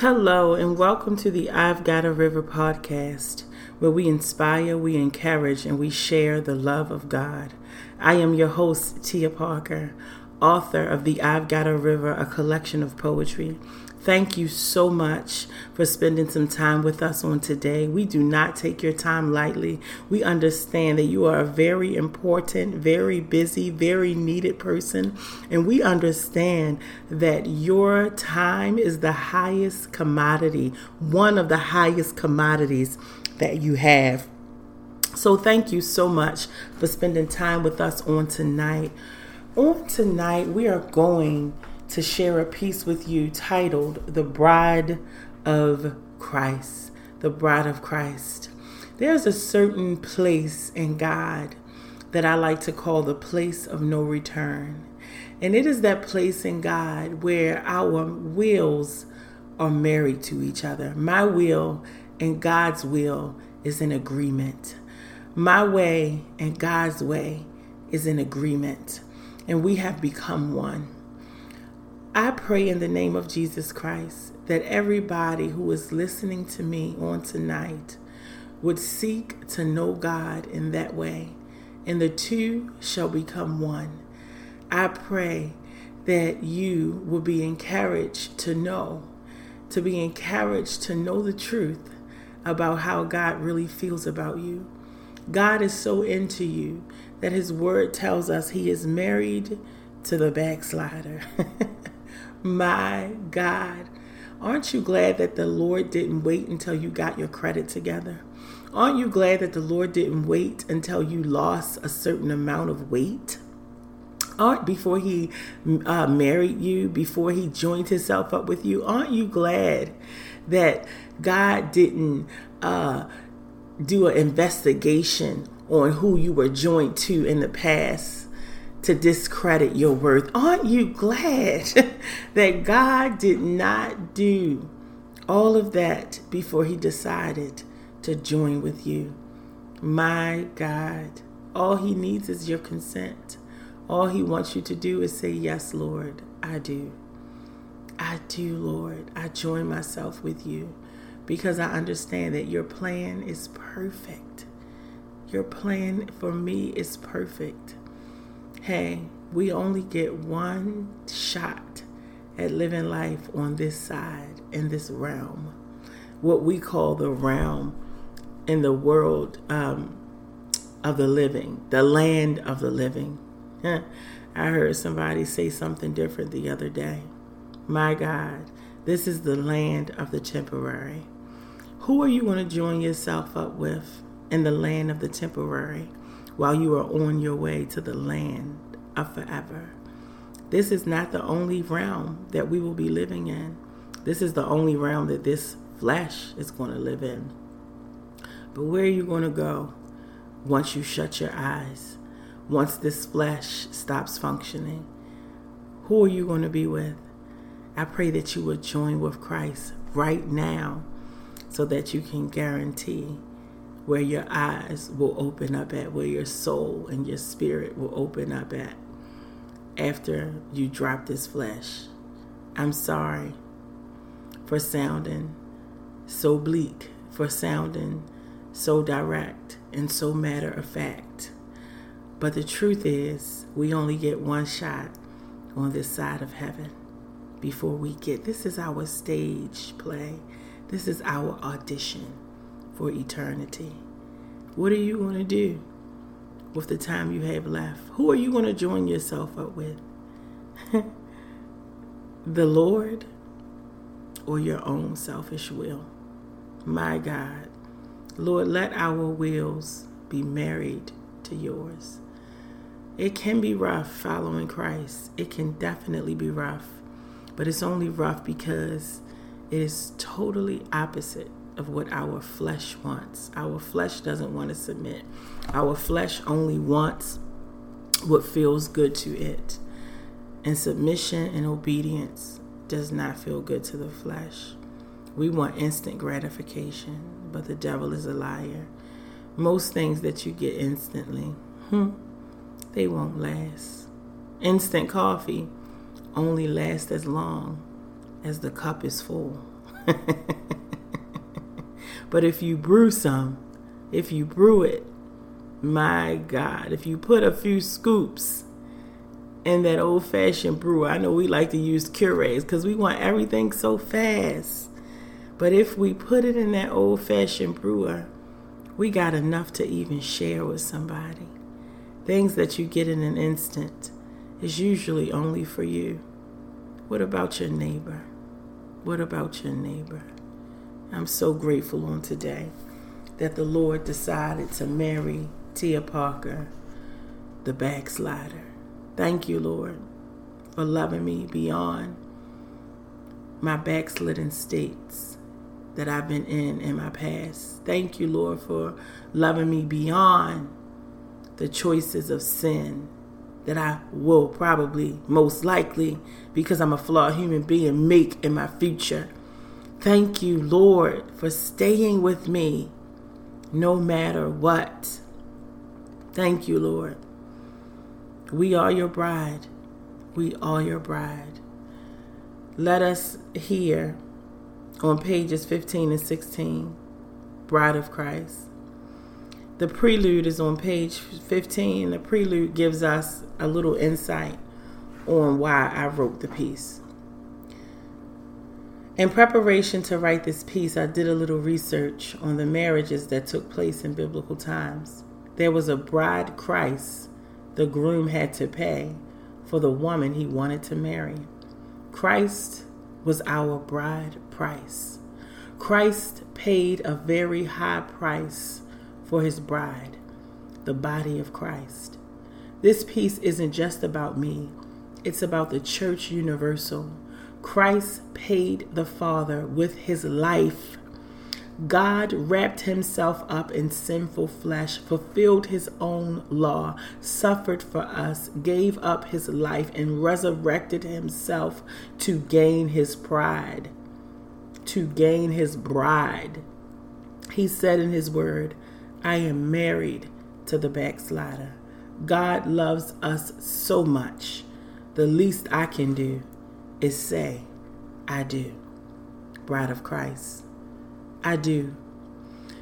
Hello, and welcome to the I've Got a River podcast, where we inspire, we encourage, and we share the love of God. I am your host, Tia Parker, author of the I've Got a River, a collection of poetry. Thank you so much for spending some time with us on today. We do not take your time lightly. We understand that you are a very important, very busy, very needed person. And we understand that your time is the highest commodity, one of the highest commodities that you have. So, thank you so much for spending time with us on tonight. On tonight, we are going to share a piece with you titled The Bride of Christ. The Bride of Christ. There's a certain place in God that I like to call the place of no return. And it is that place in God where our wills are married to each other. My will and God's will is in agreement. My way and God's way is in agreement. And we have become one. I pray in the name of Jesus Christ that everybody who is listening to me on tonight would seek to know God in that way, and the two shall become one. I pray that you will be encouraged to know, to be encouraged to know the truth about how God really feels about you. God is so into you that His Word tells us He is married to the backslider. My God. Aren't you glad that the Lord didn't wait until you got your credit together? Aren't you glad that the Lord didn't wait until you lost a certain amount of weight? Aren't before he uh, married you, before he joined himself up with you? Aren't you glad that God didn't uh, do an investigation on who you were joined to in the past? To discredit your worth. Aren't you glad that God did not do all of that before He decided to join with you? My God, all He needs is your consent. All He wants you to do is say, Yes, Lord, I do. I do, Lord. I join myself with you because I understand that your plan is perfect. Your plan for me is perfect hey, we only get one shot at living life on this side, in this realm, what we call the realm in the world um, of the living, the land of the living. I heard somebody say something different the other day. My God, this is the land of the temporary. Who are you going to join yourself up with in the land of the temporary? While you are on your way to the land of forever. This is not the only realm that we will be living in. This is the only realm that this flesh is going to live in. But where are you going to go once you shut your eyes? Once this flesh stops functioning? Who are you going to be with? I pray that you will join with Christ right now so that you can guarantee where your eyes will open up at, where your soul and your spirit will open up at after you drop this flesh. I'm sorry for sounding so bleak, for sounding so direct and so matter of fact. But the truth is, we only get one shot on this side of heaven before we get. This is our stage play, this is our audition for eternity. What are you going to do with the time you have left? Who are you going to join yourself up with? the Lord or your own selfish will? My God, Lord, let our wills be married to yours. It can be rough following Christ. It can definitely be rough. But it's only rough because it is totally opposite of what our flesh wants. Our flesh doesn't want to submit. Our flesh only wants what feels good to it. And submission and obedience does not feel good to the flesh. We want instant gratification, but the devil is a liar. Most things that you get instantly, hmm, they won't last. Instant coffee only lasts as long as the cup is full. but if you brew some, if you brew it, my God, if you put a few scoops in that old fashioned brewer, I know we like to use Keurig's because we want everything so fast. But if we put it in that old fashioned brewer, we got enough to even share with somebody. Things that you get in an instant is usually only for you. What about your neighbor? What about your neighbor? I'm so grateful on today that the Lord decided to marry Tia Parker, the backslider. Thank you, Lord, for loving me beyond my backslidden states that I've been in in my past. Thank you, Lord, for loving me beyond the choices of sin that I will probably, most likely, because I'm a flawed human being, make in my future. Thank you, Lord, for staying with me no matter what. Thank you, Lord. We are your bride. We are your bride. Let us hear on pages 15 and 16, Bride of Christ. The prelude is on page 15. The prelude gives us a little insight on why I wrote the piece. In preparation to write this piece, I did a little research on the marriages that took place in biblical times. There was a bride price the groom had to pay for the woman he wanted to marry. Christ was our bride price. Christ paid a very high price for his bride, the body of Christ. This piece isn't just about me, it's about the church universal. Christ paid the Father with his life. God wrapped himself up in sinful flesh, fulfilled his own law, suffered for us, gave up his life, and resurrected himself to gain his pride, to gain his bride. He said in his word, I am married to the backslider. God loves us so much. The least I can do is say, I do. Bride of Christ, I do.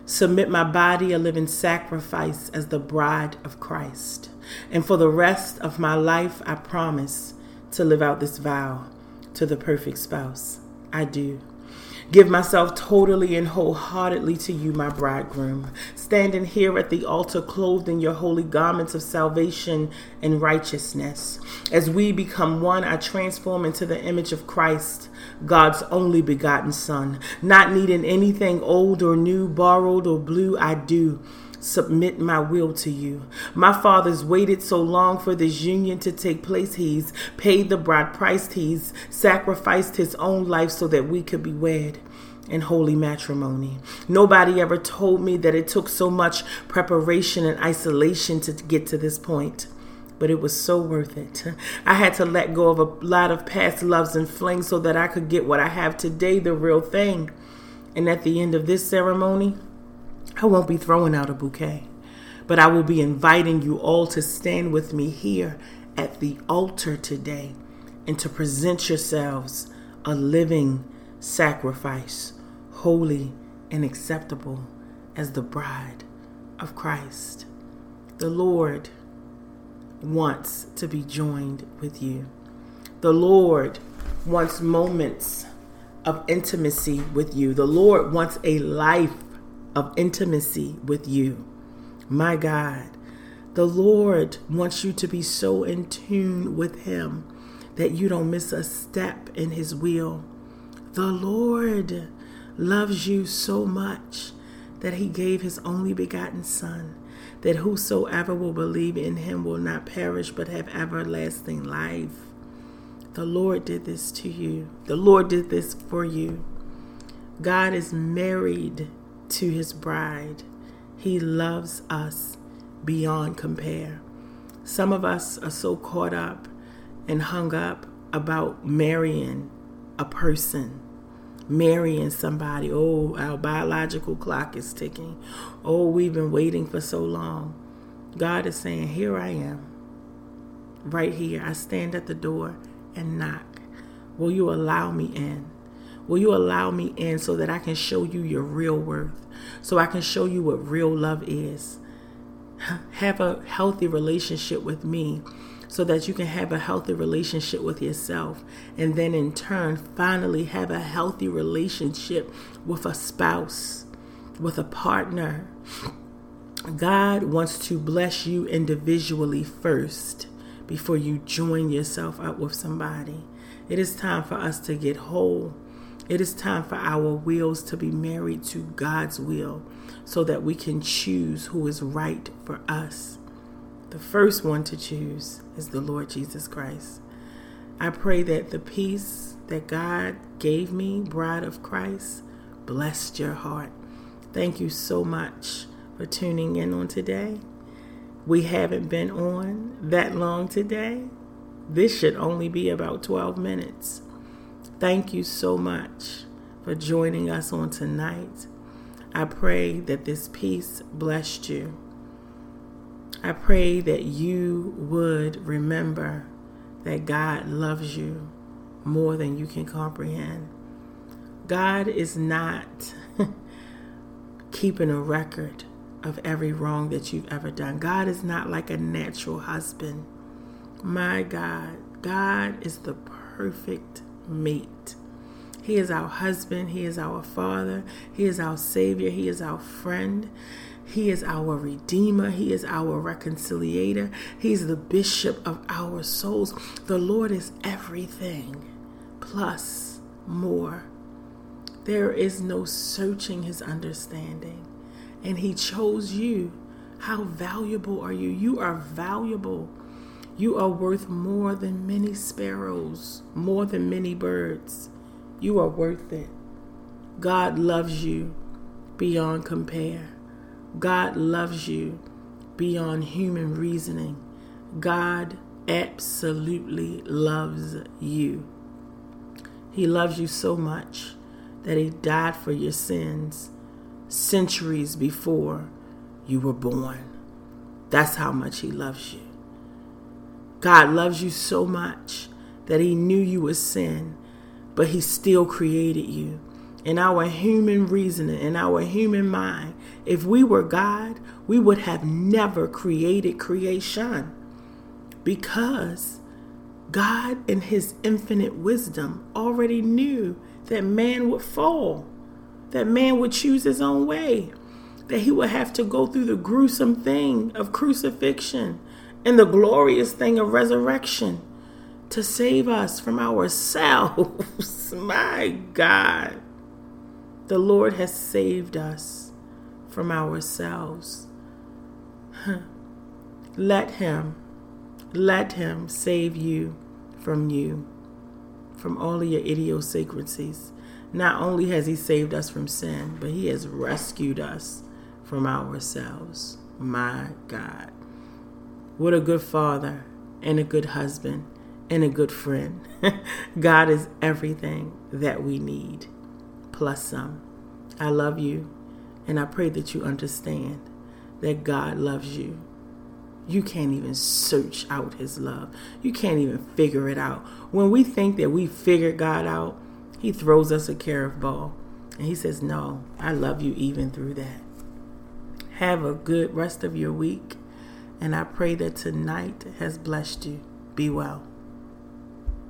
Submit my body a living sacrifice as the bride of Christ. And for the rest of my life, I promise to live out this vow to the perfect spouse. I do. Give myself totally and wholeheartedly to you, my bridegroom, standing here at the altar clothed in your holy garments of salvation and righteousness. As we become one, I transform into the image of Christ, God's only begotten Son. Not needing anything old or new, borrowed or blue, I do submit my will to you. My father's waited so long for this union to take place. He's paid the bride price. He's sacrificed his own life so that we could be wed in holy matrimony. Nobody ever told me that it took so much preparation and isolation to get to this point. But it was so worth it. I had to let go of a lot of past loves and flings so that I could get what I have today, the real thing. And at the end of this ceremony, I won't be throwing out a bouquet, but I will be inviting you all to stand with me here at the altar today and to present yourselves a living sacrifice, holy and acceptable as the bride of Christ. The Lord wants to be joined with you. The Lord wants moments of intimacy with you. The Lord wants a life of intimacy with you. My God, the Lord wants you to be so in tune with Him that you don't miss a step in His will. The Lord loves you so much that He gave His only begotten Son, that whosoever will believe in Him will not perish but have everlasting life. The Lord did this to you. The Lord did this for you. God is married to his bride. He loves us beyond compare. Some of us are so caught up and hung up about marrying a person, marrying somebody. Oh, our biological clock is ticking. Oh, we've been waiting for so long. God is saying, Here I am, right here. I stand at the door and knock. Will you allow me in? Will you allow me in so that I can show you your real worth? So I can show you what real love is. Have a healthy relationship with me so that you can have a healthy relationship with yourself. And then in turn, finally have a healthy relationship with a spouse, with a partner. God wants to bless you individually first before you join yourself up with somebody. It is time for us to get whole. It is time for our wills to be married to God's will so that we can choose who is right for us. The first one to choose is the Lord Jesus Christ. I pray that the piece that God gave me, bride of Christ, blessed your heart. Thank you so much for tuning in on today. We haven't been on that long today. This should only be about 12 minutes. Thank you so much for joining us on tonight. I pray that this piece blessed you. I pray that you would remember that God loves you more than you can comprehend. God is not keeping a record of every wrong that you've ever done. God is not like a natural husband. My God, God is the perfect mate. He is our husband. He is our father. He is our savior. He is our friend. He is our redeemer. He is our reconciliator. He's the bishop of our souls. The Lord is everything plus more. There is no searching his understanding. And he chose you. How valuable are you? You are valuable. You are worth more than many sparrows, more than many birds. You are worth it. God loves you beyond compare. God loves you beyond human reasoning. God absolutely loves you. He loves you so much that He died for your sins centuries before you were born. That's how much He loves you. God loves you so much that He knew you would sin, but He still created you. In our human reasoning, in our human mind, if we were God, we would have never created creation because God, in His infinite wisdom, already knew that man would fall, that man would choose his own way, that he would have to go through the gruesome thing of crucifixion and the glorious thing of resurrection to save us from ourselves. My God, the Lord has saved us from ourselves. Let Him, let Him save you from you, from all of your idiosyncrasies. Not only has He saved us from sin, but He has rescued us from ourselves. My God. What a good father and a good husband and a good friend. God is everything that we need, plus some. I love you, and I pray that you understand that God loves you. You can't even search out his love. You can't even figure it out. When we think that we figured God out, he throws us a curveball. And he says, No, I love you even through that. Have a good rest of your week. And I pray that tonight has blessed you. Be well.